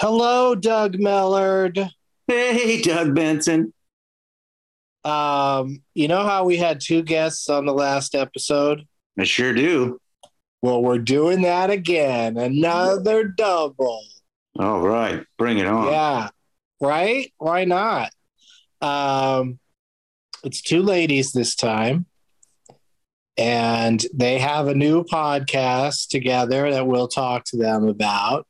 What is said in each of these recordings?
Hello, Doug Mellard. Hey, Doug Benson. Um, you know how we had two guests on the last episode? I sure do. Well, we're doing that again. Another double. All right, bring it on. Yeah. Right? Why not? Um, it's two ladies this time. And they have a new podcast together that we'll talk to them about.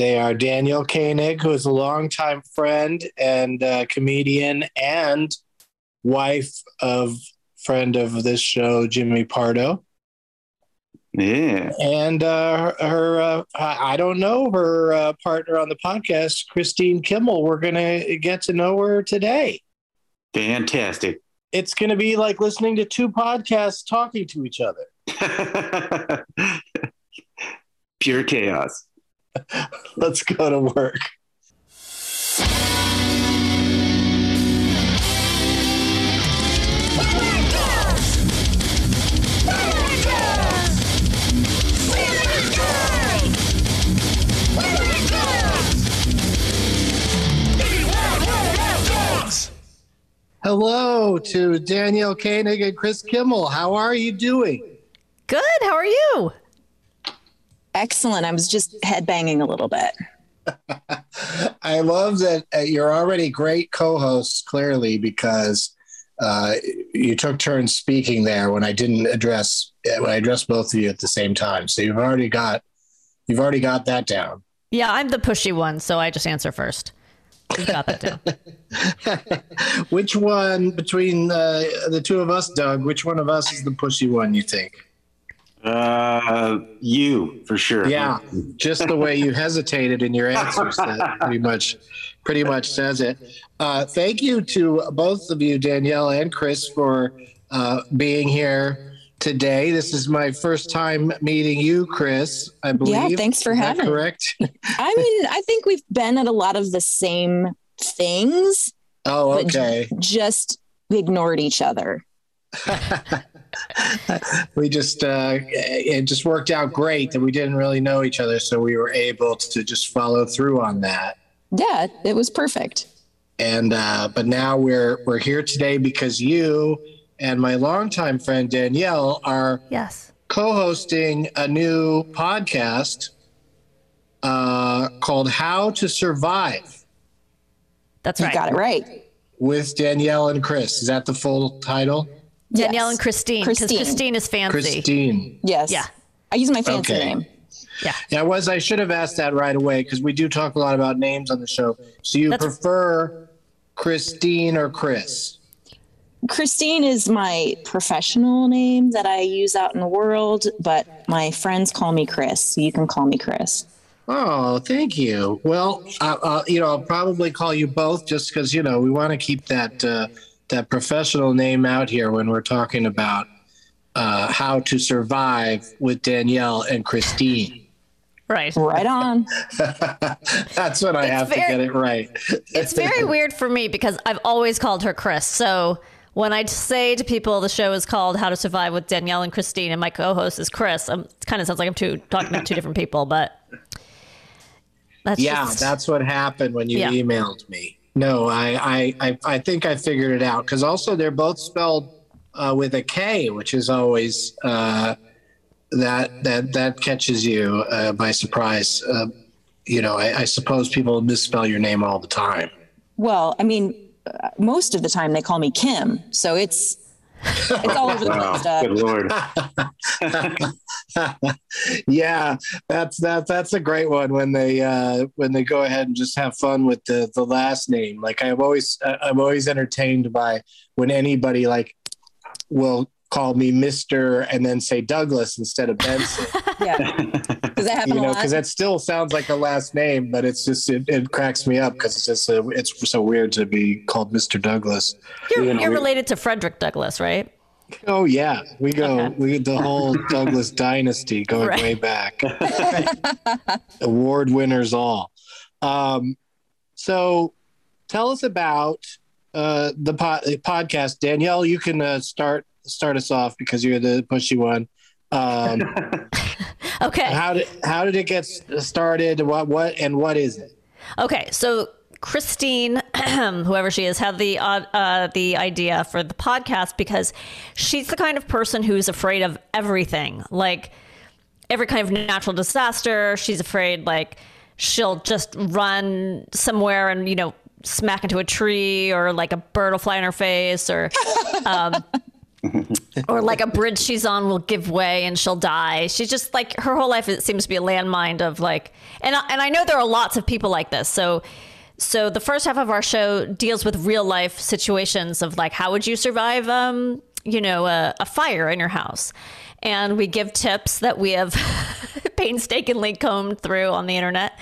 They are Danielle Koenig, who is a longtime friend and uh, comedian and wife of friend of this show, Jimmy Pardo. Yeah. And uh, her, uh, I don't know her uh, partner on the podcast, Kristine Kimmel. We're going to get to know her today. Fantastic. It's going to be like listening to two podcasts talking to each other. Pure chaos. Let's go to work. Hello to Danielle Koenig and Chris Kimmel. How are you doing? Good. How are you? Excellent. I was just headbanging a little bit. I love that uh, you're already great co-hosts, clearly, because uh, you took turns speaking there when I didn't address when I addressed both of you at the same time. So you've already got you've already got that down. Yeah, I'm the pushy one, so I just answer first. You got that down. which one between uh, the two of us, Doug? Which one of us is the pushy one? You think? Uh, you for sure. Yeah, just the way you hesitated in your answers that pretty much, pretty much says it. Uh, thank you to both of you, Danielle and Chris, for uh, being here today. This is my first time meeting you, Chris. I believe. Yeah, thanks for Is having. me. Correct. I mean, I think we've been at a lot of the same things, Oh, But- okay. just ignored each other. we just uh, it just worked out great that we didn't really know each other, so we were able to just follow through on that. Yeah, it was perfect. And uh, but now we're we're here today because you and my longtime friend Danielle are Yes. co-hosting a new podcast uh, called "How to Survive" That's You right. got it right. with Danielle and Chris. Is that the full title? Danielle Yes. and Kristine. Kristine. Kristine is fancy. Kristine. Yes. Yeah. I use my fancy Okay. name. Yeah. Yeah, was I should have asked that right away because we do talk a lot about names on the show. So you That's- prefer Kristine or Chris? Kristine is my professional name that I use out in the world, but my friends call me Chris. So you can call me Chris. Oh, thank you. Well, uh, uh, you know, I'll probably call you both just because you know we want to keep that uh, that professional name out here when we're talking about uh, how to survive with Danielle and Kristine. Right. Right on. That's when I It's have very- to get it right. It's very weird for me because I've always called her Chris. So when I say to people the show is called How to Survive with Danielle and Kristine and my co-host is Chris, um, it kind of sounds like I'm two, talking about two different people, but that's yeah, just, that's what happened when you Yeah. emailed me. No, I, I, I, I think I figured it out because also they're both spelled uh, with a K, which is always uh, that that that catches you uh, by surprise. Uh, you know, I, I suppose people misspell your name all the time. Well, I mean, uh, most of the time they call me Kim, so it's it's all over the Wow, place. Good lord. yeah, that's that that's a great one when they uh when they go ahead and just have fun with the the last name. Like I'm always I'm always entertained by when anybody like will call me Mister and then say Douglas instead of Benson. Yeah, does that happen you know, because that still sounds like a last name, but it's just it, it cracks me up because it's just a, it's so weird to be called Mister Douglas. You're, You know, you're related to Frederick Douglass, right? Oh yeah, we go Okay. we the whole Douglas dynasty going Right. way back. Award winners all. Um, so tell us about uh, the po- podcast, Danielle. You can uh, start start us off because you're the pushy one. Um, Okay. how did how did it get started? What what and what is it? Okay, so Kristine, whoever she is, had the uh, uh, the idea for the podcast because she's the kind of person who's afraid of everything, like every kind of natural disaster. She's afraid, like she'll just run somewhere and you know smack into a tree, or like a bird will fly in her face, or um, or like a bridge she's on will give way and she'll die. She's just like her whole life it seems to be a landmine of like and and I know there are lots of people like this. So so the first half of our show deals with real life situations of like how would you survive um you know a, a fire in your house. And we give tips that we have painstakingly combed through on the internet.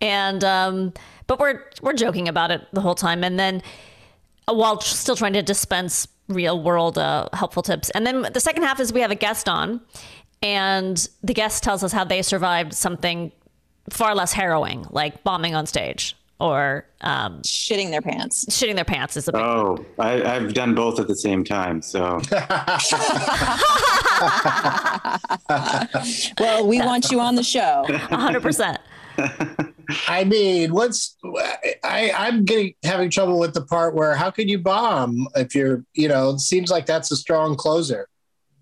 And um but we're we're joking about it the whole time and then while tr- still trying to dispense real world uh, helpful tips. And then the second half is we have a guest on, and the guest tells us how they survived something far less harrowing, like bombing on stage or um, Shitting their pants. shitting their pants is a big. Oh, I, I've done both at the same time. So Well, we want you on the show. 100%. I mean, what's I I'm getting having trouble with the part where how could you bomb if you're you know it seems like that's a strong closer.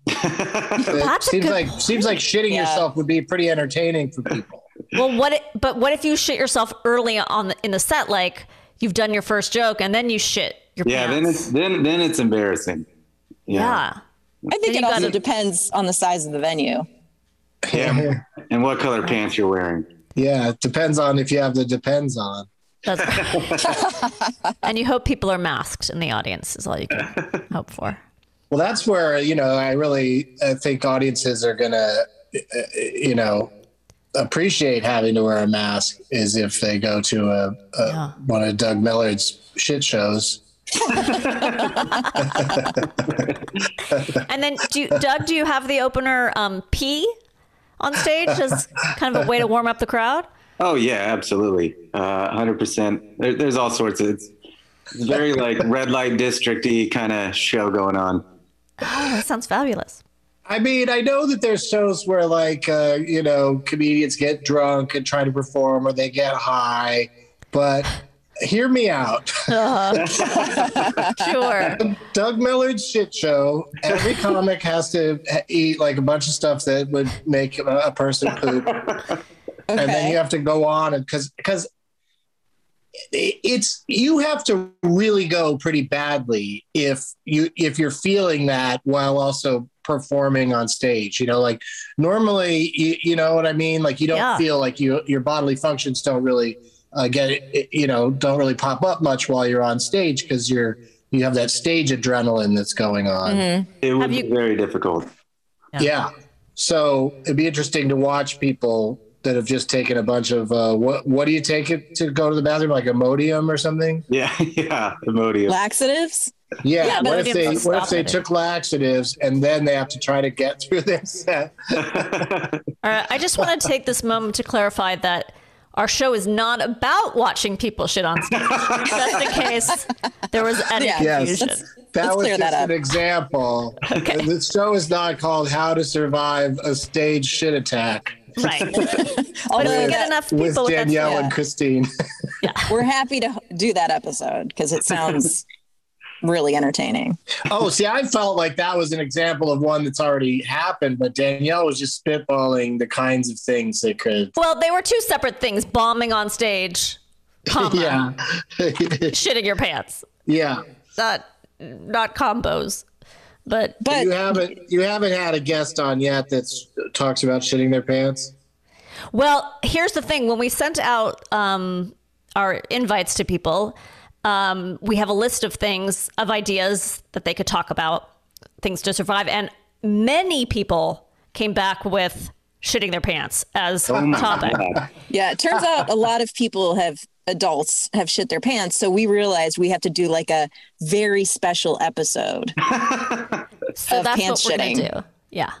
It seems good like seems like shitting Yeah. yourself would be pretty entertaining for people. Well, what? It, but what if you shit yourself early on the, in the set, like you've done your first joke and then you shit your yeah, then it's then then it's embarrassing. yeah. I think Then it also gotta- depends on the size of the venue. Yeah. and what color pants you're wearing? Yeah, it depends on if you have the depends on. That's, and you hope people are masked in the audience is all you can hope for. Well, that's where you know I really uh, think audiences are gonna uh, you know appreciate having to wear a mask is if they go to a, a Yeah. one of Doug Mellard's shit shows. And then, do you, Doug, do you have the opener um, pee on stage as kind of a way to warm up the crowd? Oh yeah, absolutely, uh, hundred percent. There, there's all sorts of it's, it's very like red light districty kind of show going on. Oh, that sounds fabulous. I mean, I know that there's shows where like uh, you know comedians get drunk and try to perform, or they get high, but hear me out. Sure. Doug Mellard's shit show. Every comic has to eat like a bunch of stuff that would make a, person poop, and then you have to go on and because because it's you have to really go pretty badly if you if you're feeling that while also performing on stage you know like normally you, you know what i mean like you don't Yeah. feel like you your bodily functions don't really uh, get you know don't really pop up much while you're on stage because you're you have that stage adrenaline that's going on It would Have be very difficult. yeah. So it'd be interesting to watch people that have just taken a bunch of uh, what what do you take it to go to the bathroom like Imodium or something? Yeah, yeah, Imodium. Laxatives? Yeah. Yeah, what if they what if they it. took laxatives and then they have to try to get through their set? All right. I just want to take this moment to clarify that our show is not about watching people shit on stage. Just in case there was any Yeah. Yes. confusion. That Let's was clear just that an example. Okay. The show is not called "How to Survive a Stage Shit Attack" Right. But Although if you get enough with people with that Danielle yeah. and Kristine. Yeah. we're happy to do that episode because it sounds really entertaining. Oh, see, I felt like that was an example of one that's already happened, but Danielle was just spitballing the kinds of things that could. Well, they were two separate things: bombing on stage, comma, Yeah. shitting your pants. yeah. Not not combos, but But You haven't you haven't had a guest on yet that talks about shitting their pants. Well, here's the thing: when we sent out um, our invites to people, um, we have a list of things, of ideas that they could talk about, things to survive, and many people came back with shitting their pants as Oh my topic. God. yeah, it turns out a lot of people have adults have shit their pants. So we realized we have to do like a very special episode. So Of that's pants what we're shitting. gonna do. Yeah.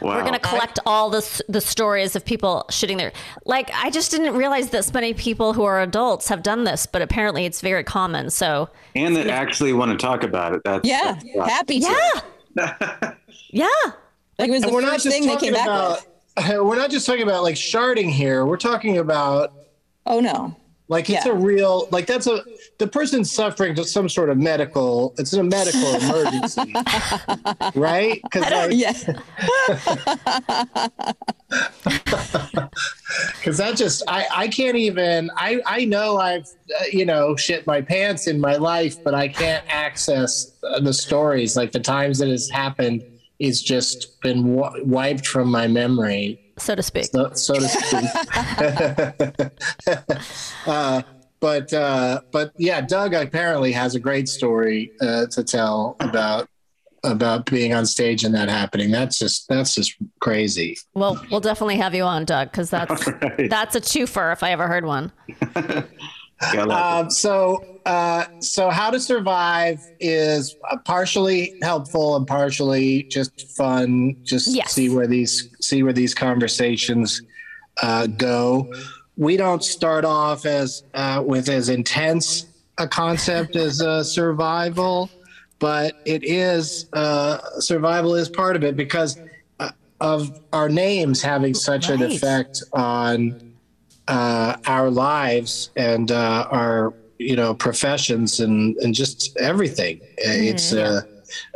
Wow. We're gonna collect all the the stories of people shitting their like. I just didn't realize this many people who are adults have done this, but apparently it's very common. So and that actually want to talk about it. That's Yeah, that's happy to. yeah, yeah. Like it was the And we're not first just thing they talking came back about with. we're not just talking about like sharding here. We're talking about Oh no. like it's Yeah. a real like that's a the person's suffering to some sort of medical it's a medical emergency right because like, Yeah. because that just I I can't even I I know I've uh, you know shit my pants in my life but I can't access the stories like the times that has happened is just been w- wiped from my memory So to speak. so, so to speak. uh, but uh, but yeah, Doug apparently has a great story uh, to tell about about being on stage and that happening. That's just that's just crazy. Well, we'll definitely have you on, Doug, because that's Right. that's a twofer if I ever heard one. Yeah, like- Um, so uh, so how to survive is uh, partially helpful and partially just fun. Just Yes. see where these see where these conversations uh, go. We don't start off as uh, with as intense a concept as uh, survival, but it is uh, survival is part of it because uh, of our names having such an effect on uh, our lives and uh, our you know professions and and just everything. It's uh,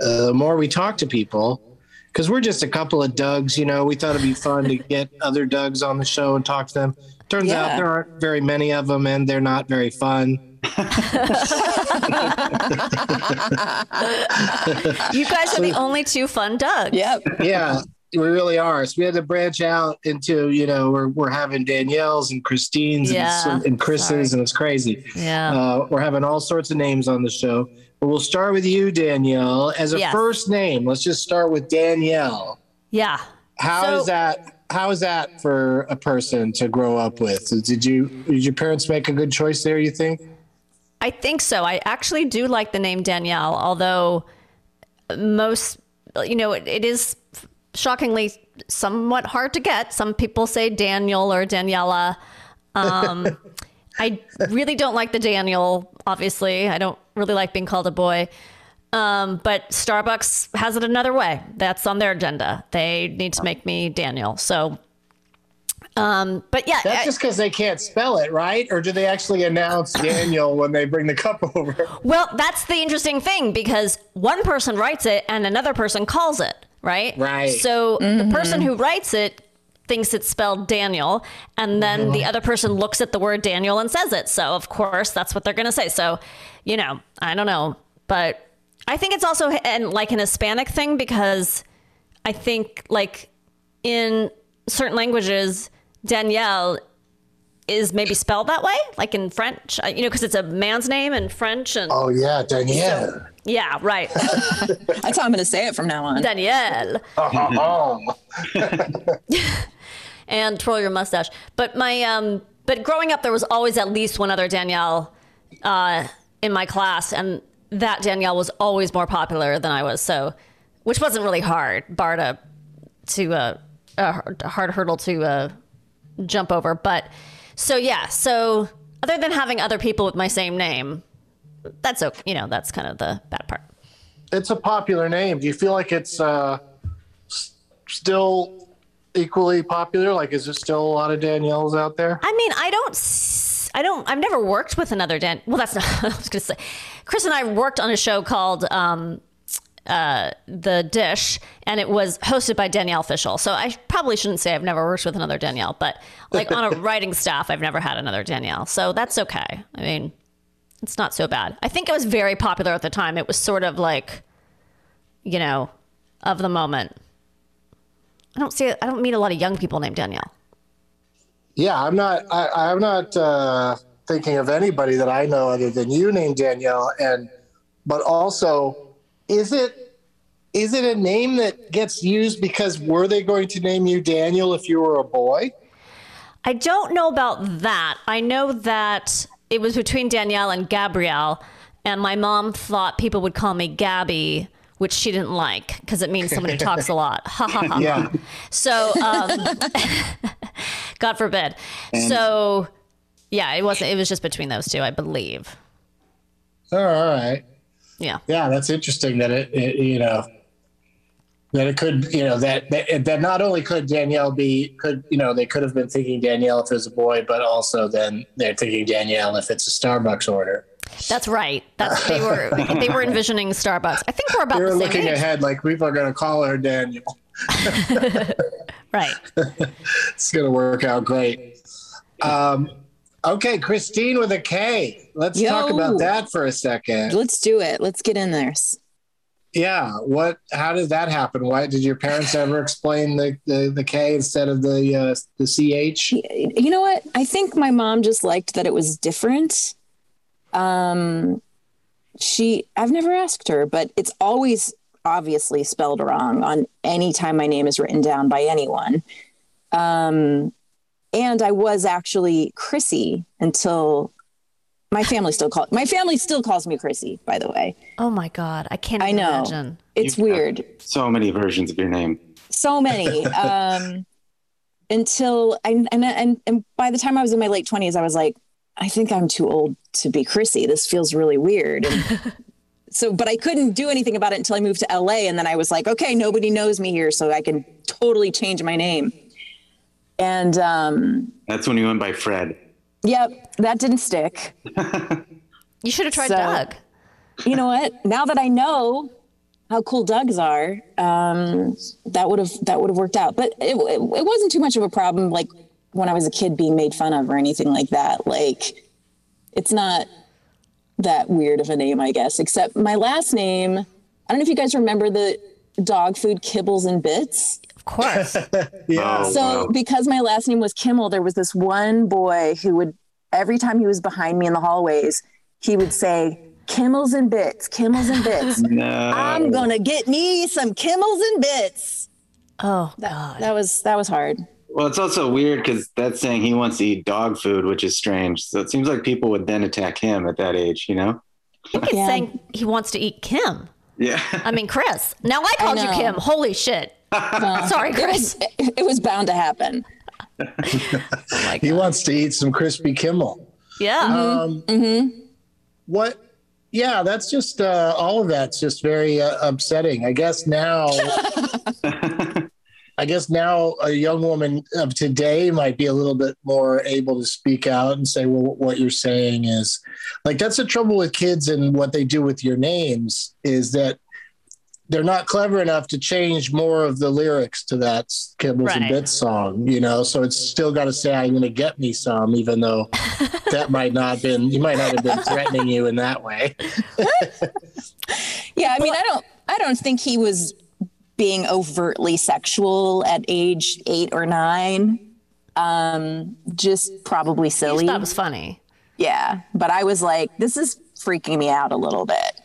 uh, the more we talk to people. Because we're just a couple of Dougs, you know, we thought it'd be fun to get other Dougs on the show and talk to them. Turns out there aren't very many of them, and they're not very fun. You guys are the only two fun Dougs. Yep. yeah, we really are. So we had to branch out into, you know, we're we're having Danielle's and Kristine's Yeah, and, and Chris's, sorry. and it's crazy. Yeah. Uh, we're having all sorts of names on the show. But we'll start with you, Danielle, as a Yes. first name. Let's just start with Danielle. yeah. How is So- that? How is that for a person to grow up with? Did you did your parents make a good choice there? You think? I think so. I actually do like the name Danielle, although most, you know, it, it is shockingly somewhat hard to get. Some people say Daniel or Daniela. Um, I really don't like the Daniel, obviously. I don't really like being called a boy. Um, but Starbucks has it another way. That's on their agenda. They need to make me Daniel. So, um, but yeah, That's I- just because they can't spell it, right? Or do they actually announce Daniel when they bring the cup over? Well, that's the interesting thing because one person writes it and another person calls it, right? Right. So the person who writes it thinks it's spelled Daniel, and then the other person looks at the word Daniel and says it. So, of course, that's what they're going to say. So, you know, I don't know. But I think it's also and like an Hispanic thing because I think, like, in certain languages, Danielle is maybe spelled that way, like in French, uh, you know, because it's a man's name in French. And Oh yeah, Danielle. yeah, right. That's how I'm going to say it from now on. Danielle. Oh, and twirl your mustache. But my um but growing up there was always at least one other Danielle uh in my class and that Danielle was always more popular than I was. So which wasn't really hard bar to to uh a hard- a hard hurdle to uh jump over, but so yeah, so other than having other people with my same name, that's okay. You know, that's kind of the bad part. it's a popular name. Do you feel like it's uh, s- still equally popular? Like, is there still a lot of Danielles out there? I mean, I don't see I don't. I've never worked with another Dan. Well, that's not. I was going to say. Chris and I worked on a show called um, uh, The Dish, and it was hosted by Danielle Fishel. So I probably shouldn't say I've never worked with another Danielle, but like on a writing staff, I've never had another Danielle. So that's okay. I mean, it's not so bad. I think it was very popular at the time. It was sort of like, you know, of the moment. I don't see. I don't meet a lot of young people named Danielle. Yeah, I'm not. I, I'm not uh, thinking of anybody that I know other than you named Danielle. And but also, is it is it a name that gets used because were they going to name you Daniel if you were a boy? I don't know about that. I know that it was between Danielle and Gabrielle, and my mom thought people would call me Gabby, which she didn't like because it means someone who talks a lot. Ha ha ha. Yeah. So, um, God forbid. so, yeah, it wasn't. It was just between those two, I believe. Oh, all right. Yeah. Yeah, that's interesting that it, it you know that it could you know that, that that not only could Danielle be could you know they could have been thinking Danielle if it was a boy, but also then they're thinking Danielle if it's a Starbucks order. That's right. That's they were they were envisioning Starbucks. I think we're about They were looking age. ahead like people are going to call her Daniel. Right. It's going to work out great. Um, okay, Kristine with a K. Let's talk about that for a second. Let's do it. Let's get in there. Yeah, what? How did that happen? Why did your parents ever explain the the, the K instead of the uh, the CH? You know what? I think my mom just liked that it was different. Um, she, I've never asked her, but it's always obviously spelled wrong on any time my name is written down by anyone. Um, and I was actually Chrissy until my family still call my family still calls me Chrissy. By the way, Oh my God. I can't I know imagine. it's You've weird. So many versions of your name. so many um until I, and, and and by the time i was in my late 20s i was like i think i'm too old to be chrissy this feels really weird and so but i couldn't do anything about it until i moved to la and then i was like okay nobody knows me here so i can totally change my name and um That's when you went by Fred. yep that didn't stick You should have tried So- Doug. you know what now that i know how cool Doug's are, um, that would have that would have worked out. But it, it, it wasn't too much of a problem, like when I was a kid being made fun of or anything like that. Like, it's not that weird of a name, I guess. Except my last name. I don't know if you guys remember the dog food kibbles and bits. Of course. Yeah. Oh, So wow. because my last name was Kimmel, there was this one boy who would every time he was behind me in the hallways, he would say, Kimmels and bits, Kimmels and bits. No. I'm gonna get me some Kimmels and bits. Oh God. That was that was hard. Well, it's also weird because that's saying he wants to eat dog food, which is strange. So it seems like people would then attack him at that age, you know? I think he's Yeah. saying he wants to eat Kim. Yeah. I mean, Chris. Now I called you. Kim. Holy shit. Sorry, It Chris. was it was bound to happen. he wants to eat some crispy Kimmel. Yeah. Um, What? Yeah, that's just uh, all of that's just very uh, upsetting. I guess now, I guess now a young woman of today might be a little bit more able to speak out and say, "Well, what you're saying is like that's the trouble with kids and what they do with your names is that." They're not clever enough to change more of the lyrics to that Kibbles and Right. Bits song, you know. So it's still got to say, "I'm going to get me some," even though that might not have been you might not have been threatening you in that way. Yeah, I mean, I don't I don't think he was being overtly sexual at age eight or nine. Um, just probably silly. That was funny. Yeah, but I was like, this is freaking me out a little bit.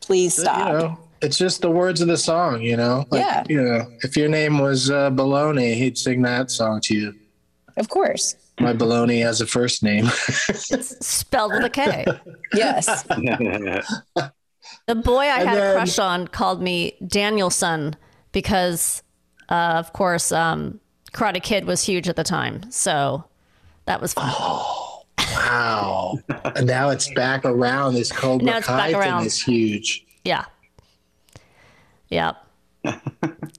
Please stop. You know, it's just the words of the song, you know. Like, Yeah. You know, if your name was uh, Baloney, he'd sing that song to you. Of course. My Baloney has a first name. It's spelled with a K. Yes. The boy I And had a crush on called me Danielson because, uh, of course, um, Karate Kid was huge at the time. So that was fun. Oh, wow. and now it's back around. This Cobra Now it's back around. thing is huge. Yeah. Yep.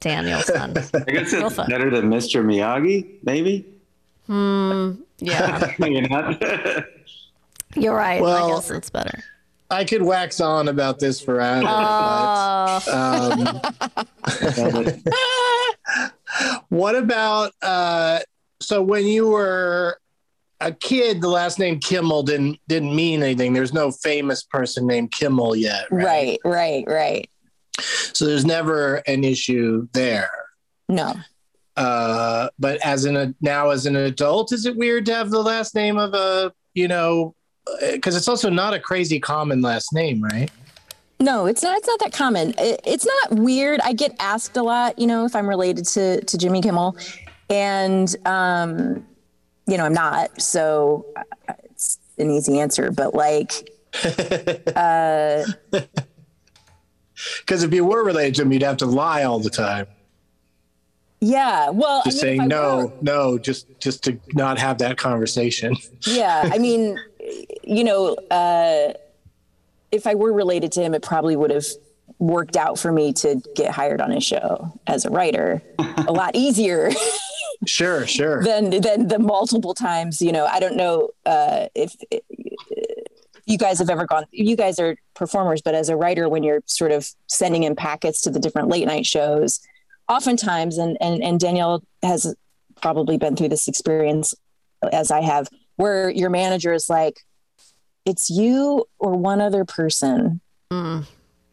Danielson. I guess Real it's fun. better than Mr. Miyagi, maybe? Hmm. Yeah, You're not. you're right. I guess it's better. I could wax on about this forever. Uh, but, um, what about uh, so when you were a kid, the last name Kimmel didn't didn't mean anything. There's no famous person named Kimmel yet, right? Right, right, right. So there's never an issue there. No. Uh, but as an now as an adult, is it weird to have the last name of a you know? Because it's also not a crazy common last name, right? No, it's not. It's not that common. It, it's not weird. I get asked a lot, you know, if I'm related to to Jimmy Kimmel, and um, you know, I'm not. So uh, it's an easy answer. But like, uh, Because if you were related to him, you'd have to lie all the time, yeah. Well, just I mean, saying no, were- no, just just to not have that conversation. yeah. I mean, you know, uh, if I were related to him, it probably would have worked out for me to get hired on his show as a writer a lot easier. Sure, sure. than than the multiple times you know i don't know uh if, if you guys have ever gone you guys are performers but as a writer when you're sort of sending in packets to the different late night shows oftentimes and and, and danielle has probably been through this experience as i have where your manager is like it's you or one other person mm.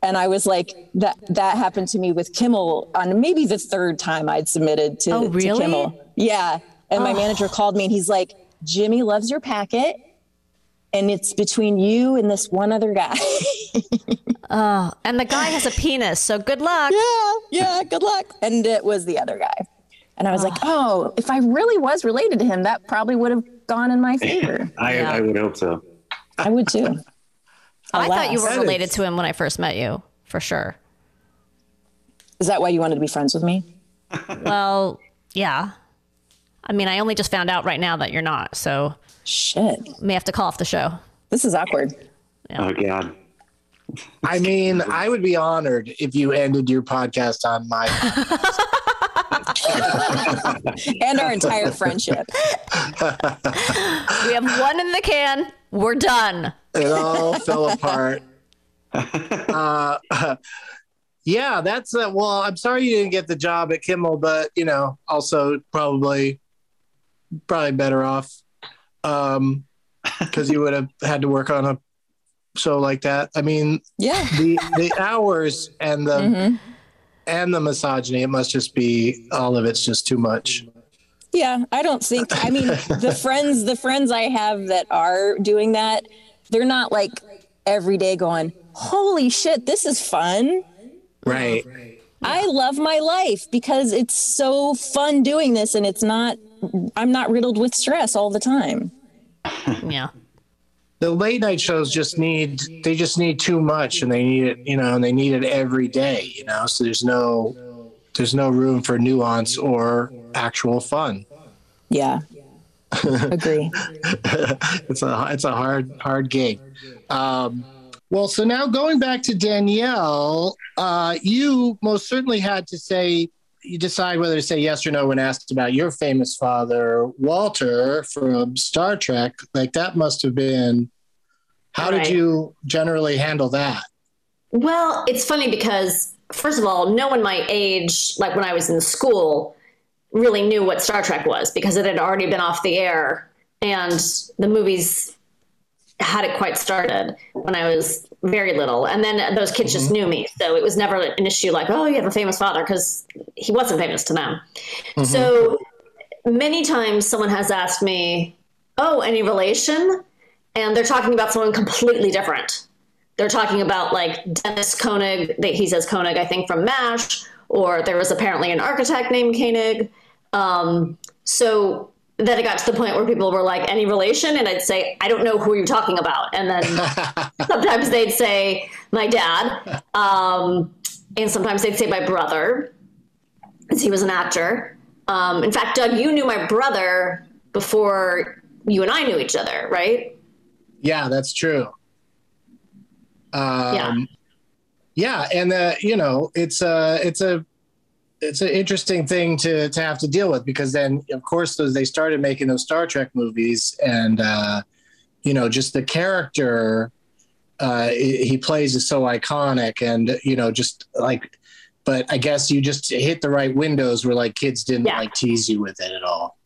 and I was like, that that happened to me with Kimmel on maybe the third time I'd submitted to, Oh, to? Kimmel. Yeah. And my Oh. manager called me and he's like, Jimmy loves your packet. And it's between you and this one other guy. Oh, and the guy has a penis, so good luck. yeah, yeah, good luck. And it was the other guy. And I was like, ah. oh, if I really was related to him, that probably would have gone in my favor. I, Yeah. I would hope so. I would too. I thought you were related is- to him when I first met you, for sure. Is that why you wanted to be friends with me? Well, yeah. I mean, I only just found out right now that you're not, so Shit. may have to call off the show. This is awkward. Oh God. I mean, I would be honored if you ended your podcast on my. And our entire friendship. We have one in the can. We're done. it all fell apart. Uh, yeah, that's uh, well. I'm sorry you didn't get the job at Kimmel, but you know, also probably probably better off um because you would have had to work on a show like that. I mean, Yeah. the the hours and the Mhm. And the misogyny. It must just be all of it's just too much. Yeah, I don't think. I mean, the friends, the friends I have that are doing that, they're not like every day going, "Holy shit, this is fun." Right. I love my life because it's so fun doing this, and it's not. I'm not riddled with stress all the time. Yeah. The late night shows just need they just need too much and they need it you know and they need it every day you know so there's no there's no room for nuance or actual fun. Yeah, agree. it's a it's a hard hard game. Um well so now going back to danielle uh you most certainly had to say you decide whether to say yes or no when asked about your famous father walter from star trek like that must have been how Right. did you generally handle that Well, it's funny because, first of all, no one my age, like when I was in school, really knew what Star Trek was because it had already been off the air and the movies hadn't quite started when I was very little. And then those kids just knew me. So it was never an issue like, oh, you have a famous father because he wasn't famous to them. So many times someone has asked me, oh, any relation? And they're talking about someone completely different they're talking about like Dennis Koenig, that he says Koenig, I think from MASH, or there was apparently an architect named Koenig. Um, so then it got to the point where people were like, any relation? And I'd say, I don't know who you're talking about. And then sometimes they'd say, my dad. Um, and sometimes they'd say, my brother, because he was an actor. Um, in fact, Doug, you knew my brother before you and I knew each other, right? Yeah, that's true. Um, Yeah. yeah, and uh, you know, it's a it's a it's an interesting thing to to have to deal with because then of course those they started making those Star Trek movies and uh, you know just the character uh, he plays is so iconic and you know just like but I guess you just hit the right windows where like kids didn't Yeah. like tease you with it at all.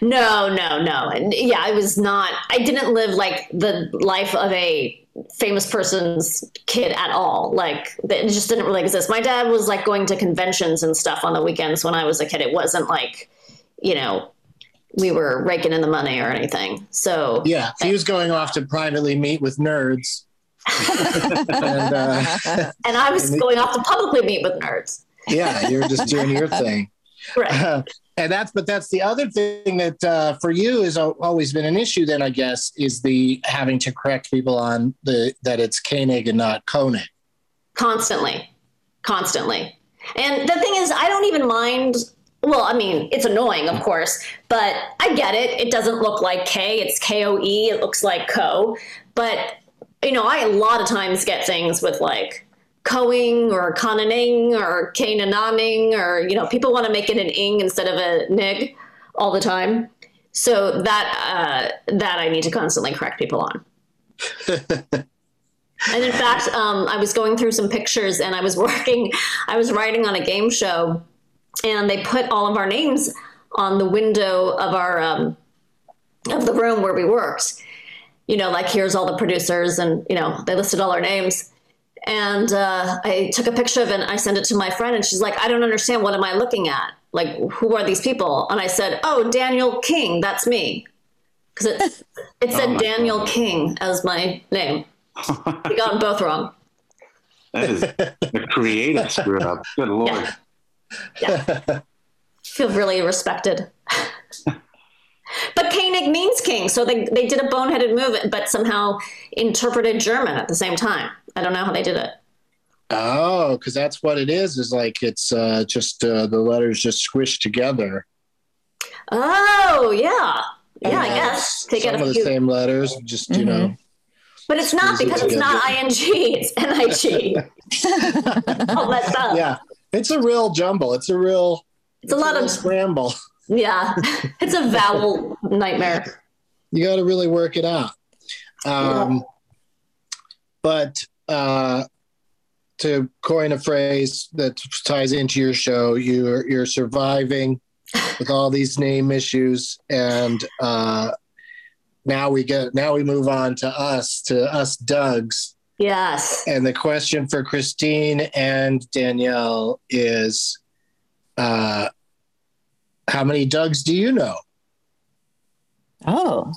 No, no, no. And yeah, I was not, I didn't live like the life of a famous person's kid at all. Like, it just didn't really exist. My dad was like going to conventions and stuff on the weekends when I was a kid. It wasn't like, you know, we were raking in the money or anything. So, Yeah, he was going off to privately meet with nerds. and uh, and I was going off to publicly meet with nerds. yeah, you're just doing your thing. Right. And that's but that's the other thing that uh, for you has always been an issue. Then I guess is the having to correct people on the that it's Koenig and not Koenig. constantly constantly and the thing is i don't even mind well i mean it's annoying of course but i get it it doesn't look like k it's k-o-e it looks like co but you know i a lot of times get things with like coing or conaning or kanananing or you know people want to make it an ing instead of a nig all the time so that uh, that i need to constantly correct people on and in fact, um, I was going through some pictures and I was working, I was writing on a game show, and they put all of our names on the window of our um, of the room where we worked. You know, like here's all the producers, and you know they listed all our names. And uh, I took a picture of it and I sent it to my friend, and she's like, "I don't understand. What am I looking at? Like, who are these people?" And I said, "Oh, Daniel King. That's me." Because it, it said my Daniel King as my name. We got them both wrong. That is the creative screw up. Good lord. Yeah. Yeah. Feel really respected. but Koenig means king, so they, they did a boneheaded move, but somehow interpreted German at the same time. I don't know how they did it. Oh, because that's what it is. Is like it's uh, just uh, the letters just squished together. Oh, yeah. Yeah, I guess. They some of a the same letters, just you know. But it's not squeeze it because it's not ing, it's nig. Messed up. Yeah, it's a real jumble. It's a real. It's a lot real of, scramble. yeah, it's a vowel nightmare. You got to really work it out. Um, But uh, to coin a phrase that ties into your show, you're you're surviving with all these name issues, and uh, now we get now we move on to us to us Dougs. Yes. And the question for Kristine and Danielle is uh, how many Dougs do you know? Oh.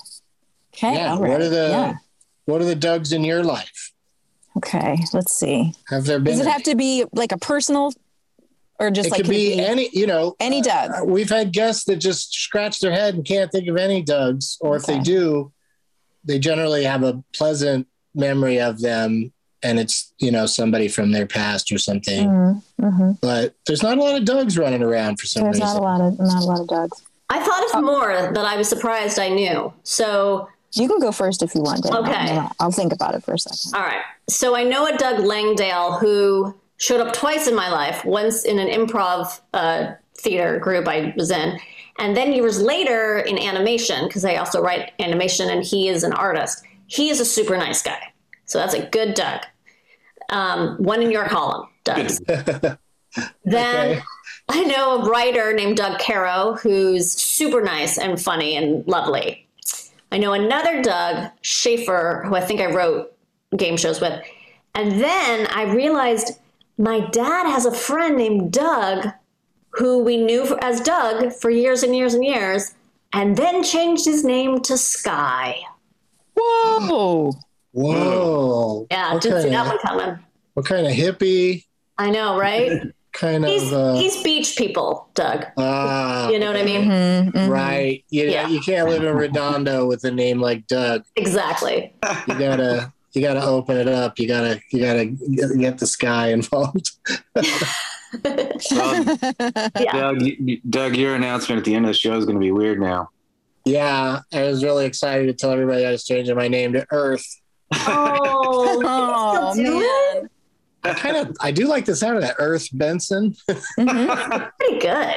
Okay. yeah. all What are the Yeah. what are the Dougs in your life? Okay. Let's see. Have there been Does it any? have to be like a personal or just it like could can it be any, you know, any Doug? uh, we've had guests that just scratch their head and can't think of any Dougs, or if they do, they generally have a pleasant memory of them, and it's you know somebody from their past or something. Mm-hmm. But there's not a lot of Dougs running around for some There's reason. not a lot of not a lot of Dougs. I thought of more that I was surprised I knew. So You can go first if you want. Danielle. Okay. I'll, I'll think about it for a second. All right. So I know a Doug Langdale who showed up twice in my life, once in an improv uh, theater group I was in, and then years later in animation, because I also write animation and he is an artist. He is a super nice guy. So that's a good Doug. Um, one in your column, Doug. Then Okay. I know a writer named Doug Caro who's super nice and funny and lovely. I know another Doug Schaefer who I think I wrote game shows with. And then I realized my dad has a friend named Doug who we knew as Doug for years and years and years, and then changed his name to Sky. Whoa. Whoa! Yeah, what didn't see that one coming. what kind of hippie I know, right? kind He's of uh, he's beach people, Doug. ah, You know what I mean? Mhm. right? You know, Yeah. you can't live in Redondo with a name like Doug. Exactly. You gotta you gotta open it up. You gotta you gotta get the sky involved. Well, Yeah. Doug, Doug, your announcement at the end of the show is going to be weird now. Yeah, I was really excited to tell everybody I was changing my name to Earth. Oh, Oh do man. I kind of I do like the sound of that Earth Benson. Pretty good.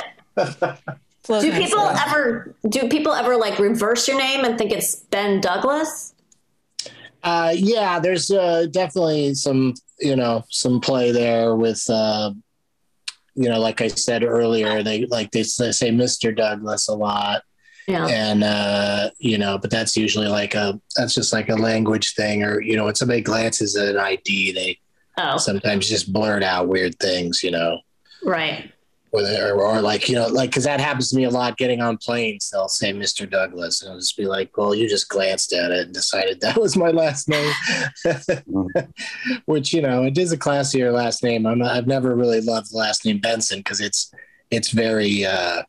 Flows Do nicely. people ever do people ever like reverse your name and think it's Ben Douglas? Uh, yeah, there's uh, definitely some you know some play there with uh, you know like I said earlier they like they, they say Mr. Douglas a lot Yeah. and uh, you know but that's usually like a that's just like a language thing or you know when somebody glances at an ID they Oh, sometimes just blurt out weird things you know. Right. or, or like you know like because that happens to me a lot getting on planes. They'll say mr douglas and i'll just be like well you just glanced at it and decided that was my last name. Which you know it is a classier last name. I'm, i've never really loved the last name benson because it's it's very uh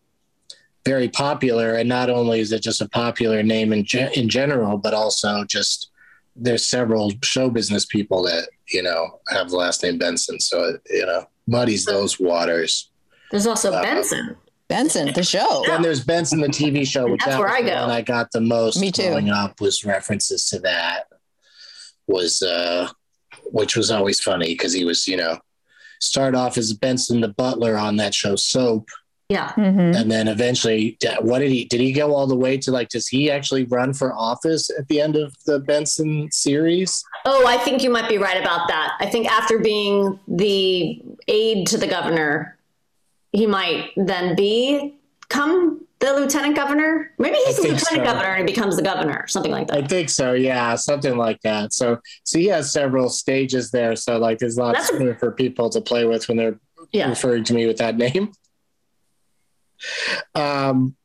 very popular. And not only is it just a popular name in, ge- in general but also just there's several show business people that you know have the last name benson so it, you know muddies those waters There's also Uh, Benson. Benson, the show. then there's Benson, the TV show, which That's that where I go. one I got the most Me too. growing up was references to that. Was uh, which was always funny because he was, you know, start off as Benson the butler on that show Soap, Yeah. Mhm. and then eventually, what did he? Did he go all the way to like? Does he actually run for office at the end of the Benson series? Oh, I think you might be right about that. I think after being the aide to the governor, he might then become the lieutenant governor. Maybe he's I the lieutenant so. governor and he becomes the governor, something like that. I think so. Yeah, something like that. So, so he has several stages there. So, like, there's lots That's for people to play with when they're Yeah. referring to me with that name. Um,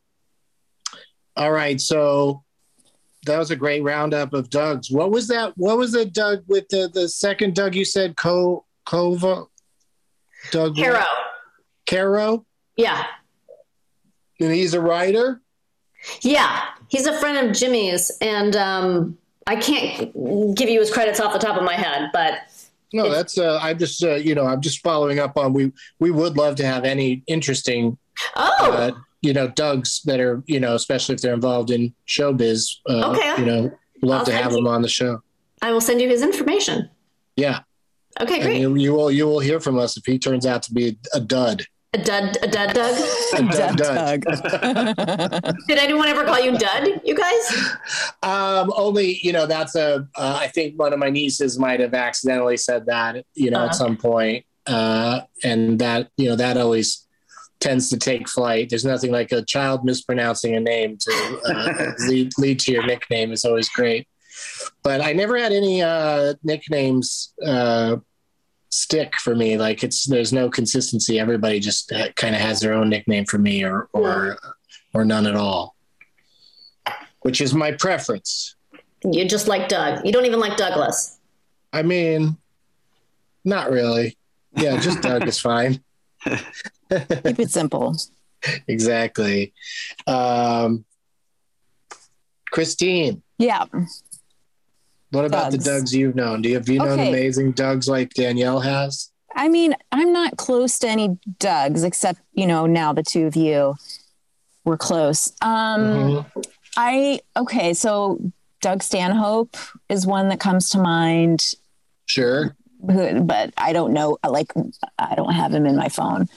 all right, so that was a great roundup of Doug's. What was that? What was the Doug with the the second Doug? You said Co Cova, Doug Caro. Caro, Yeah. and he's a writer. Yeah. He's a friend of Jimmy's and um, I can't give you his credits off the top of my head, but No, that's uh, I'm just uh, you know I'm just following up on we we would love to have any interesting oh, uh, you know Dougs that are you know especially if they're involved in showbiz. Uh, Okay. You know, love I'll to have you- them on the show. I will send you his information. Yeah. Okay, And great. you, you will you will hear from us if he turns out to be a dud. A dud, a dud, Doug. A dud, dud. Doug. Did anyone ever call you Dud, you guys? Um, only you know that's a. Uh, I think one of my nieces might have accidentally said that you know Uh-huh. at some point, uh, and that you know that always tends to take flight. There's nothing like a child mispronouncing a name to uh, lead lead to your nickname is always great. But I never had any uh, nicknames uh, stick for me. Like it's there's no consistency. Everybody just uh, kind of has their own nickname for me, or or or none at all, which is my preference. You just like Doug. You don't even like Douglas. I mean, not really. Yeah, just Doug is fine. Keep it simple. Exactly. Um, Kristine, Yeah. what about the Dougs. Dougs you've known? Do you have you known Okay. amazing Dougs like Danielle has? I mean, I'm not close to any Dougs except, you know, now the two of you were close. Um, Mhm. I, okay, so Doug Stanhope is one that comes to mind, Sure. Who- but I don't know, like, I don't have him in my phone.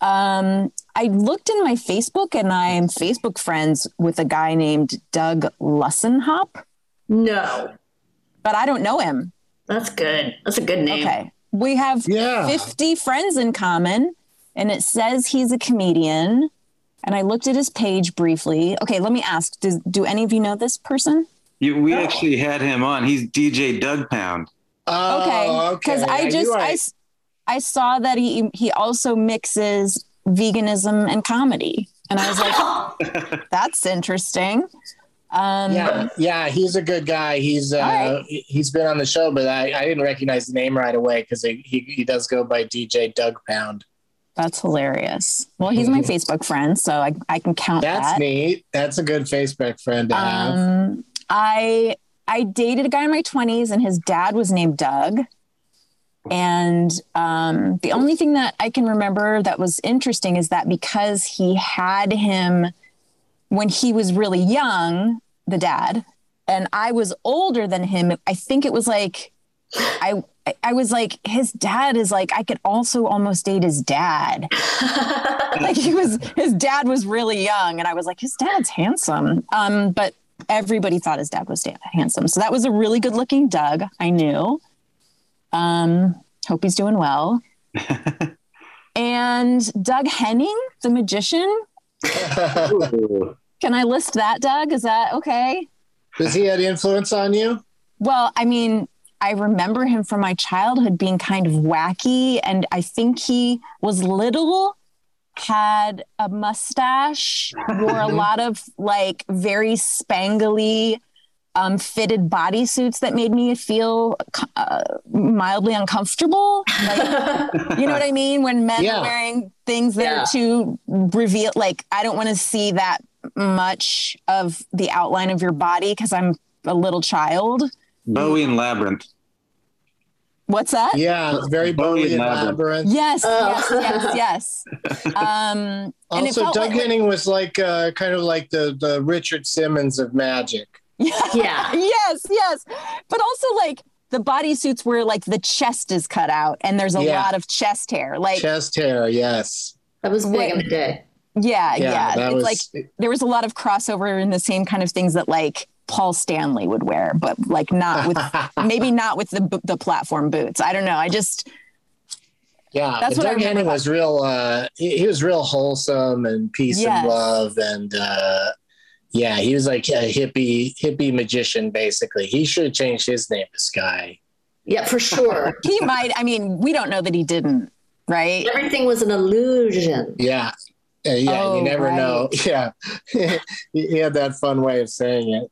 Um, I looked in my Facebook and I'm Facebook friends with a guy named Doug Lussenhop, No. but I don't know him. That's good. That's a good name. Okay. We have Yeah. 50 friends in common, and it says he's a comedian. And I looked at his page briefly. Okay, let me ask do, do any of you know this person? You, we actually had him on. He's DJ Doug Pound. Oh, Okay. Because I knew just, i saw that he, he also mixes veganism and comedy. And I was like, that's interesting. Um, yeah, yeah, he's a good guy. He's uh, right. he's been on the show, but I, I didn't recognize the name right away because he, he he does go by DJ Doug Pound. That's hilarious. Well, he's my Facebook friend, so I, I can count Mm-hmm. That's that. neat. That's a good Facebook friend to have. Um, I I dated a guy in my twenties, and his dad was named Doug. And um, the only thing that I can remember that was interesting is that because he had him when he was really young, the dad, and I was older than him. I think it was like I I was like, his dad is like, I could also almost date his dad. like he was, his dad was really young, and I was like, his dad's handsome. Um, but everybody thought his dad was da- handsome, so that was a really good looking Doug. I knew. Um, hope he's doing well. and Doug Henning, the magician. Can I list that, Doug? Is that okay? Does he had influence on you? Well, I mean, I remember him from my childhood being kind of wacky, and I think he was little, had a mustache, wore a lot of like very spangly, um, fitted bodysuits that made me feel uh, mildly uncomfortable. Like, you know what I mean? When men Yeah. are wearing things that Yeah. are too reveal, like I don't want to see that much of the outline of your body because I'm a little child. Bowie and Labyrinth. What's that? Yeah, very Bowie Bowie and Labyrinth. Labyrinth. Yes, Oh. yes, yes, yes. Um, Also, felt Doug like- Henning was like uh, kind of like the the Richard Simmons of magic. Yeah. yes, yes. But also like the bodysuits where like the chest is cut out and there's a Yeah. lot of chest hair. Like Chest hair, yes. That was big in the day. yeah, yeah. Yeah, it's was like there was a lot of crossover in the same kind of things that like Paul Stanley would wear, but like not with maybe not with the the platform boots. I don't know. I just Yeah, That's but what I Doug remember Henning about- was real. Uh, he, he was real wholesome and peace Yes. and love, and uh, yeah, he was like a hippie hippie magician. Basically, he should have changed his name to Sky. Yeah, for sure. he might. I mean, we don't know that he didn't, right? Everything was an illusion. Yeah, Uh, yeah, Oh, you never right. know. Yeah, he, he had that fun way of saying it.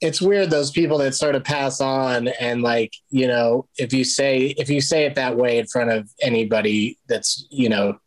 It's weird those people that sort of pass on and like you know if you say if you say it that way in front of anybody that's you know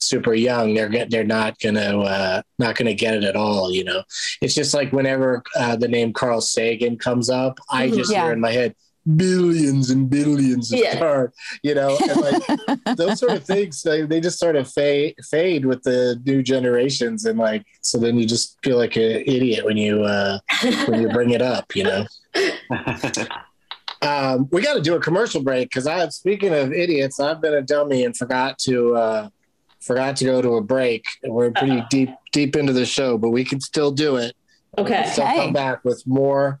super young they're they're not gonna uh, not gonna get it at all you know it's just like whenever uh, the name Carl Sagan comes up I Mhm. just Yeah. hear in my head billions and billions of Yeah. stars you know and like those sort of things they, they just sort of fade fade with the new generations and like so then you just feel like an idiot when you uh when you bring it up you know um we got to do a commercial break because I'm speaking of idiots i've been a dummy and forgot to uh forgot to go to a break and we're pretty deep deep into the show but we can still do it Okay. so Okay. come back with more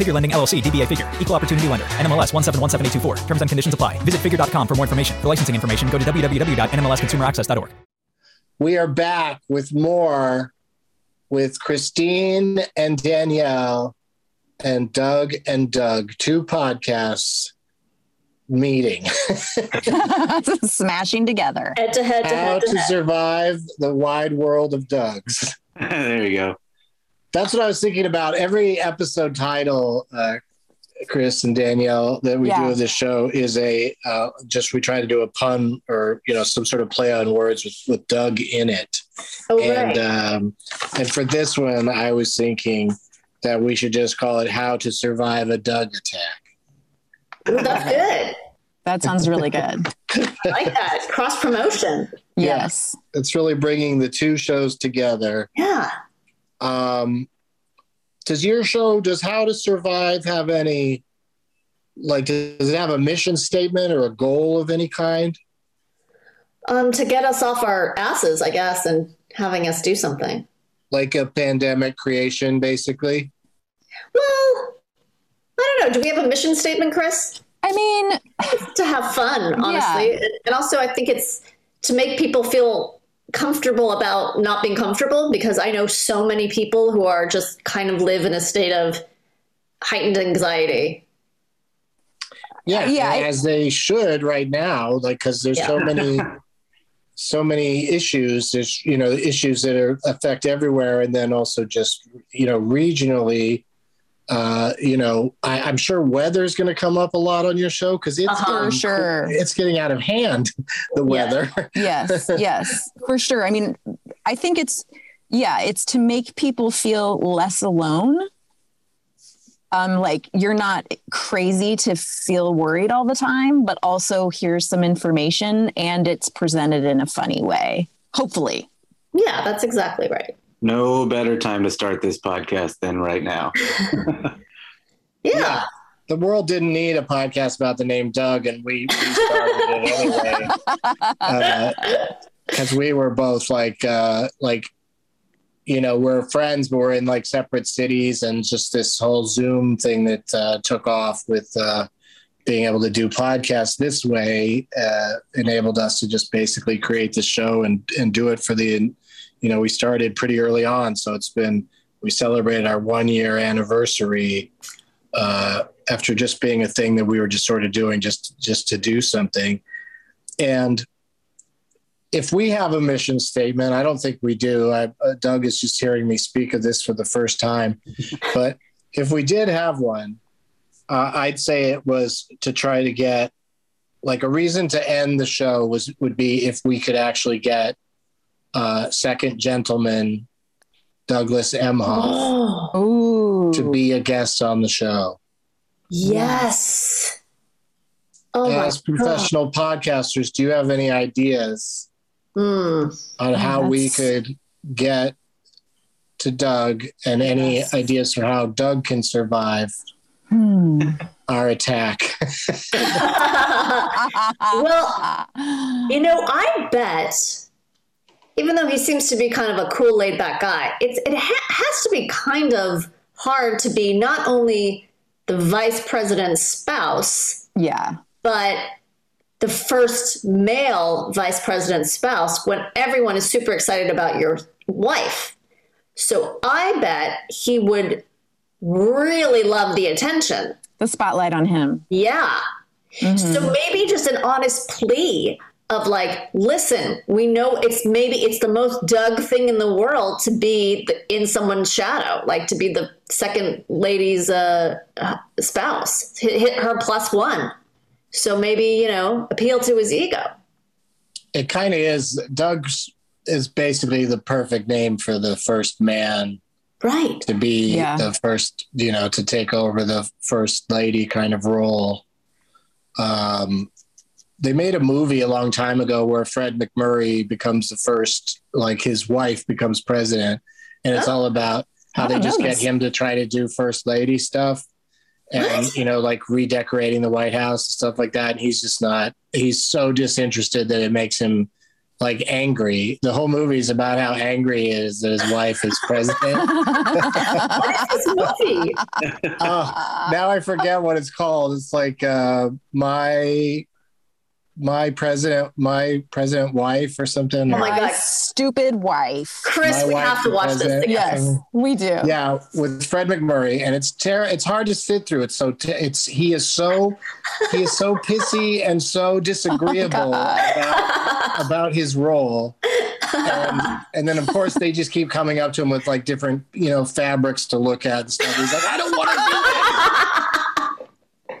Figure Lending LLC, DBA Figure, Equal Opportunity Lender, NMLS 1717824. Terms and conditions apply. Visit figure.com for more information. For licensing information, go to www.nmlsconsumeraccess.org. We are back with more with Kristine and Danielle and Doug and Doug, two podcasts meeting. Smashing together. Head to head to How head to to head. survive the wide world of Dougs. there you go. That's what I was thinking about. Every episode title, uh, Chris and Danielle, that we Yeah. do of this show is a uh, just we try to do a pun or you know some sort of play on words with, with Doug in it. Oh, and right. um, and for this one, I was thinking that we should just call it "How to Survive a Doug Attack." Ooh, that's good. That sounds really good. I like that. Cross promotion. Yes. It's really bringing the two shows together. Yeah. Um, does your show does How to Survive have any like does it have a mission statement or a goal of any kind? Um, to get us off our asses, I guess, and having us do something. Like a pandemic creation, basically. Well, I don't know. Do we have a mission statement, Chris? I mean, to have fun, honestly. And also, I think it's to make people feel comfortable about not being comfortable because I know so many people who are just kind of live in a state of heightened anxiety. Yeah, uh, Yeah, I- as they should right now, like because there's so many, so many issues. There's you know issues that are affect everywhere, and then also just you know regionally. Uh, you know, I, I'm sure weather's going to come up a lot on your show because it's Uh-huh. getting For sure. it's getting out of hand. The Yeah. weather. yes yes for sure i mean i think it's yeah it's to make people feel less alone um like you're not crazy to feel worried all the time but also here's some information and it's presented in a funny way hopefully Yeah, that's exactly right. No better time to start this podcast than right now. Yeah. The world didn't need a podcast about the name Doug, and we, we started it anyway. Because we were both like, uh, like, you know, we're friends, but we're in like separate cities, and just this whole Zoom thing that uh, took off with uh, being able to do podcasts this way uh, enabled us to just basically create the show and and do it for the, you know, we started pretty early on, so it's been we celebrated our one year anniversary uh, after just being a thing that we were just sort of doing just just to do something. And if we have a mission statement i don't think we do. I, uh, doug is just hearing me speak of this for the first time. But if we did have one uh, i'd say it was to try to get like a reason to end the show was would be if we could actually get uh, second gentleman douglas emhoff Oh, to be a guest on the show yes. Oh as professional podcasters, do you have any ideas Mm. on how we could get to Doug and any Yes. ideas for how Doug can survive Hmm. our attack? well, you know, I bet, even though he seems to be kind of a cool, laid back guy, it's, it ha- has to be kind of hard to be not only the vice president's spouse, yeah but the first male vice president's spouse when everyone is super excited about your wife. So I bet he would really love the attention. the spotlight on him Yeah. Mm-hmm. So maybe just an honest plea of like, listen, we know it's maybe it's the most Doug thing in the world to be in someone's shadow, like to be the second lady's uh, uh, spouse, hit, hit her plus one. So maybe you know, appeal to his ego. it kind of is. Doug's is basically the perfect name for the first man Right. to be Yeah. the first, you know, to take over the first lady kind of role. Um, they made a movie a long time ago where Fred MacMurray becomes the first, like his wife becomes president, and it's Oh. all about how they just get him to try to do first lady stuff, and you know, like redecorating the White House and stuff like that. And he's just not. He's so disinterested that it makes him like angry. The whole movie is about how angry he is that his wife is president. What is this movie? oh, now I forget what it's called. It's like uh, my my president, my president wife or something. Oh my my God. stupid wife Chris, My we wife have to is watch this president. together. yes we do Yeah, with Fred MacMurray, and it's ter- It's hard to sit through. It's so. T- it's he is so he is so pissy and so disagreeable about, about his role. And, and then of course they just keep coming up to him with like different you know fabrics to look at and stuff. He's like, I don't want to do this.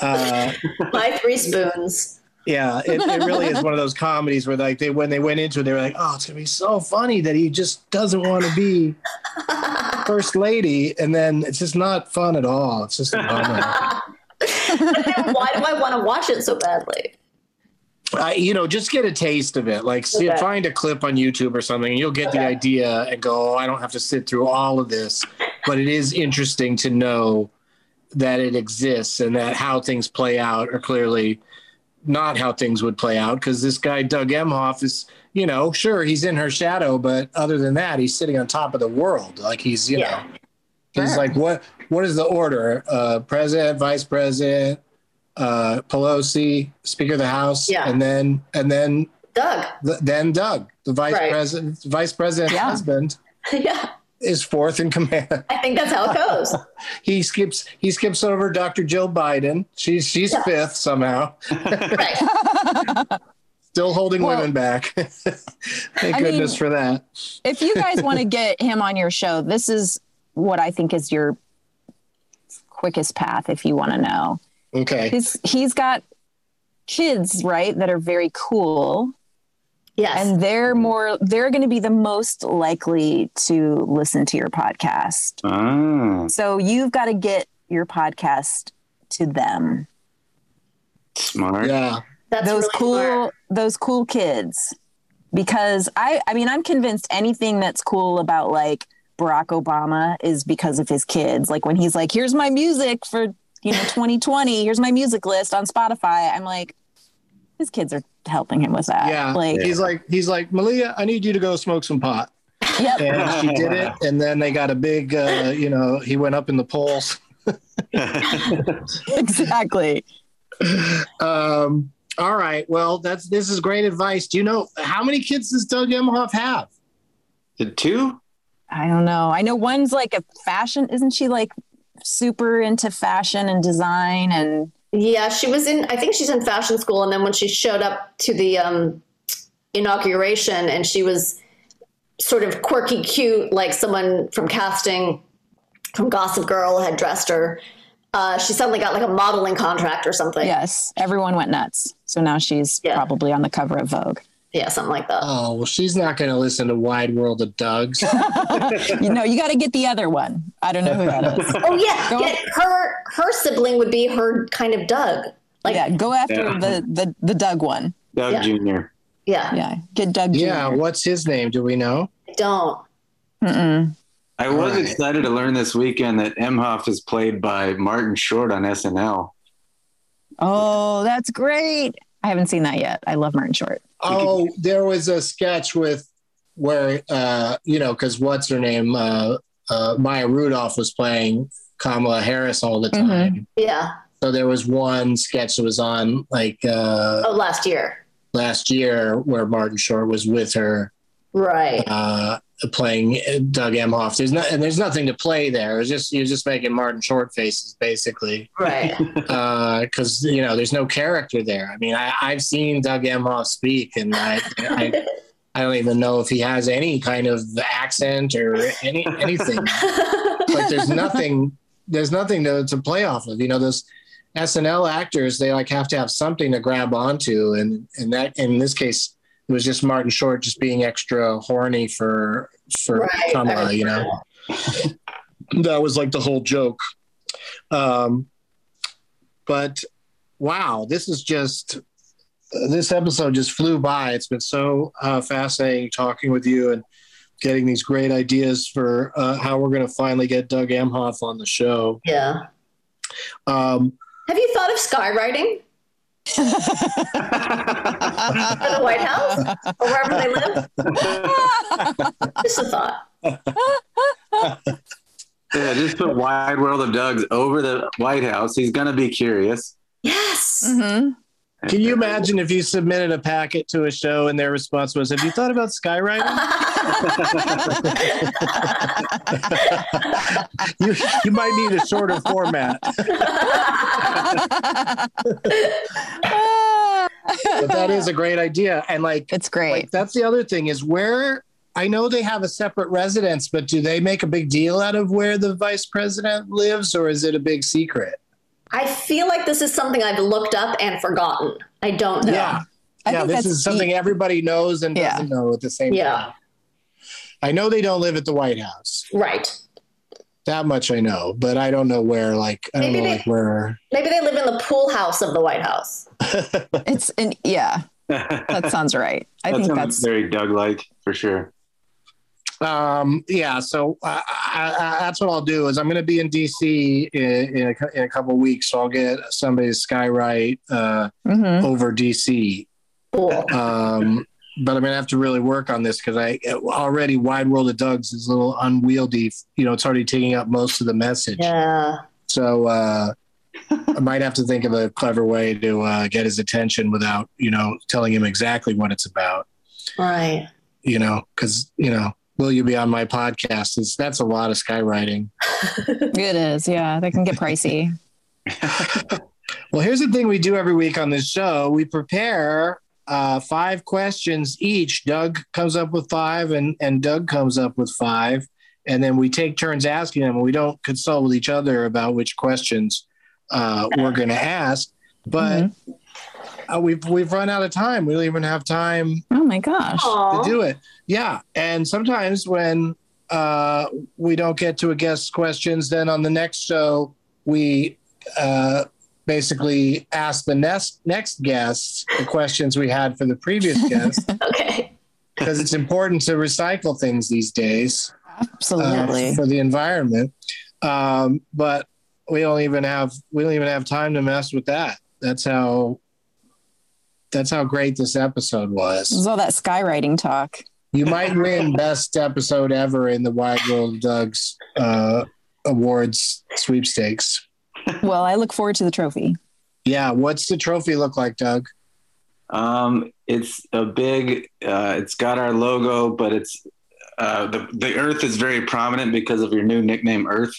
Uh, My three spoons. Yeah, it, it really is one of those comedies where like they when they went into it, they were like, "Oh, it's gonna be so funny that he just doesn't want to be first lady," and then it's just not fun at all. It's just a bummer. But then why do I want to watch it so badly? I, you know, just get a taste of it. Like, see, Okay. find a clip on YouTube or something, and you'll get the idea and go, "Oh, I don't have to sit through all of this." But it is interesting to know that it exists and that how things play out are clearly not how things would play out because this guy Doug Emhoff is, you know, sure he's in her shadow, but other than that, he's sitting on top of the world. Like he's, you Yeah. know, he's like what what is the order? Uh, president, vice president, uh, Pelosi, Speaker of the House, Yeah. and then and then Doug. th- then Doug, the vice Right. president, vice president's Yeah. husband. yeah. Is fourth in command. I think that's how it goes. he skips he skips over Dr. Jill Biden. She's she's Yeah. fifth somehow. right. Still holding Well- women back. Thank I goodness mean- for that. if you guys want to get him on your show, this is what I think is your quickest path if you want to know. Okay. He's he's got kids, right, that are very cool. Yes. And they're more they're going to be the most likely to listen to your podcast. Ah, So you've got to get your podcast to them. smart. Yeah. that's those really cool smart. those cool kids because i i mean i'm convinced anything that's cool about like barack obama is because of his kids like when he's like here's my music for you know 2020 here's my music list on spotify i'm like his kids are helping him with that Yeah. like He's like he's like, Malia, I need you to go smoke some pot. yep And she did it. And then they got a big uh, you know, he went up in the polls. exactly Um all right. Well, that's this is great advice. Do you know how many kids does Doug Emhoff have? The two? i don't know i know one's like a fashion isn't she like super into fashion and design and Yeah, she was in. I think she's in fashion school, and then when she showed up to the um, inauguration, and she was sort of quirky, cute, like someone from casting from Gossip Girl had dressed her. Uh, she suddenly got like a modeling contract or something. yes everyone went nuts so now she's Yeah. probably on the cover of vogue yeah, something like that. Oh, well, she's not going to listen to Wide World of Doug's. you know, you got to get the other one. I don't know who that is. oh yeah, Go- yeah. Her her sibling would be her kind of Doug. Like yeah, go after Yeah. the the the Doug one. Doug Yeah. Jr. yeah, Yeah, get Doug. yeah. Jr. What's his name? Do we know? I don't. Mm-mm. I was Right. excited to learn this weekend that Emhoff is played by Martin Short on SNL. Oh, that's great. I haven't seen that yet. I love Martin Short. Oh, there was a sketch with where uh, you know, because what's her name? Uh, uh, Maya Rudolph was playing Kamala Harris all the time. Yeah. So there was one sketch that was on like uh, Oh, last year. last year where Martin Short was with her Right. uh, playing Doug Emhoff. There's not, and there's nothing to play there. It's just you're just making Martin Short faces basically. Right. Uh, because you know there's no character there. I mean, I, I've seen Doug Emhoff speak, and I, I I don't even know if he has any kind of accent or any anything. like there's nothing there's nothing to, to play off of. You know, those SNL actors they like have to have something to grab onto, and and that in this case it was just Martin Short just being extra horny for for Right. Kamala. You know, that was like the whole joke. Um, but wow, this is just this episode just flew by. It's been so uh, fascinating talking with you and getting these great ideas for uh, how we're going to finally get Doug Emhoff on the show. yeah. Um, Have you thought of skywriting for the White House or wherever they live? Just a thought. Yeah, just put Wide World of Doug's over the White House. He's gonna be curious. Yes. Mm-hmm. Can you imagine if you submitted a packet to a show and their response was, "Have you thought about skywriting?" you you might need a shorter format. but that is a great idea and like it's great. like that's the other thing is where i know they have a separate residence but do they make a big deal out of where the vice president lives or is it a big secret I feel like this is something I've looked up and forgotten. I don't know. yeah I yeah think this is something everybody knows and Yeah. doesn't know at the same Yeah. time i know they don't live at the white house Right. that much i know but i don't know where like i don't Maybe know they- like where Maybe they live in the pool house of the White House. It's an yeah. That sounds right. I that think sounds that's very Doug-like for sure. Um yeah so I, I, I, that's what i'll do is i'm going to be in dc in, in, a, in a couple of weeks so i'll get somebody to skywrite uh Mhm. over dc Cool. um but i'm going to have to really work on this because i already wide world of doug's is a little unwieldy you know it's already taking up most of the message Yeah. so uh i might have to think of a clever way to uh get his attention without you know telling him exactly what it's about Right. you know, because you know will you be on my podcast? Is that's a lot of skywriting. It is. Yeah, that can get pricey. Well, here's the thing we do every week on this show. We prepare uh, five questions each. Doug comes up with five, and and Doug comes up with five, and then we take turns asking them. We don't consult with each other about which questions uh, we're going to ask, but uh, we've we've run out of time. We don't even have time Oh my gosh. to do it. Yeah, and sometimes when uh, we don't get to a guest's questions, then on the next show we uh, basically ask the next next guests the questions we had for the previous guest Okay. because it's important to recycle things these days uh, Absolutely. for the environment. Um, but we don't even have we don't even have time to mess with that. That's how that's how great this episode was. Was all that skywriting talk. You might win best episode ever in the Wide World of Doug's uh, awards sweepstakes. Well, I look forward to the trophy. Yeah, what's the trophy look like, Doug? Um, it's a big. Uh, it's got our logo, but it's uh, the the Earth is very prominent because of your new nickname, Earth.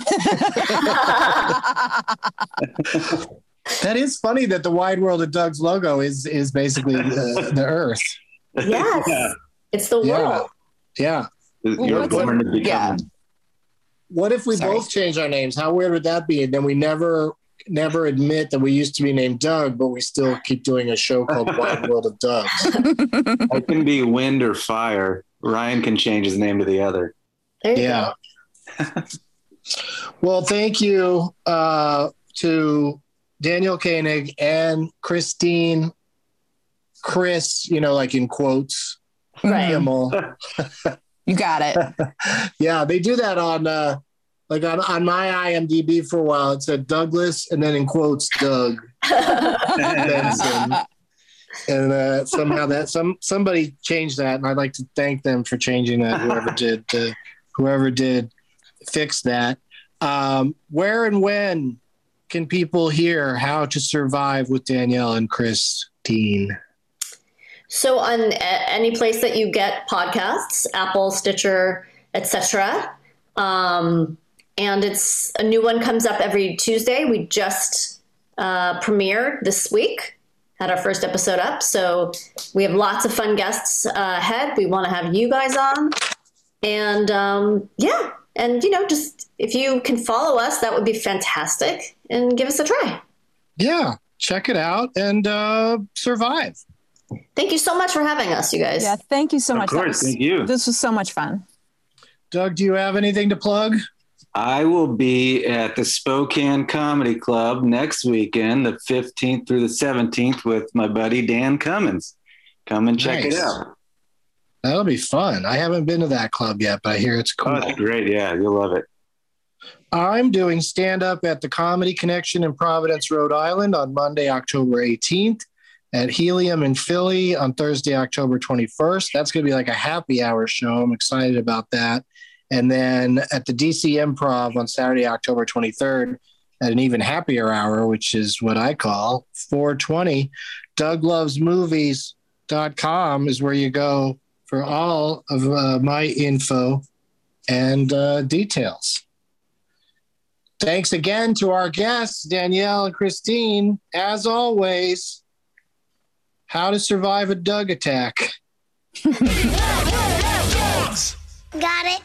That is funny that the Wide World of Doug's logo is is basically the, the Earth. Yes. Yeah. It's the world. yeah. You're what's born a- to become. yeah. What if we Sorry. both change our names? How weird would that be? And then we never never admit that we used to be named Doug, but we still keep doing a show called Wide World of Doug. I can be wind or fire. Ryan can change his name to the other. There Yeah. well, thank you uh, to Danielle Koenig and Kristine, Chris, you know, like in quotes, Right. You got it. yeah, they do that on uh, like on, on my IMDb for a while. It said Douglas and then in quotes Doug Benson. And uh, somehow that some somebody changed that, and I'd like to thank them for changing that. Whoever did, uh, whoever did, fix that. Um, where and when can people hear how to survive with Danielle and Kristine? So on any place that you get podcasts, Apple, Stitcher, etc. Um, and it's a new one comes up every Tuesday. We just uh, premiered this week, had our first episode up. So we have lots of fun guests uh, ahead. We want to have you guys on, and um, yeah, and you know, just if you can follow us, that would be fantastic, and give us a try. Yeah, check it out and uh, survive. Thank you so much for having us, you guys. Yeah, thank you so Of much. That course, was- thank you. This was so much fun. Doug, do you have anything to plug? I will be at the Spokane Comedy Club next weekend, the 15th through the 17th, with my buddy Dan Cummins. Come and check Nice. it out. That'll be fun. I haven't been to that club yet, but I hear it's cool. Oh, it's great. Yeah, you'll love it. I'm doing stand up at the Comedy Connection in Providence, Rhode Island on Monday, October 18th, at Helium in Philly on Thursday, October 21st. That's going to be like a happy hour show. I'm excited about that. And then at the DC Improv on Saturday, October 23rd, at an even happier hour, which is what I call 420. DougLovesMovies.com is where you go for all of uh, my info and uh, details. Thanks again to our guests, Danielle and Kristine. As always, how to survive a Doug attack. Got it.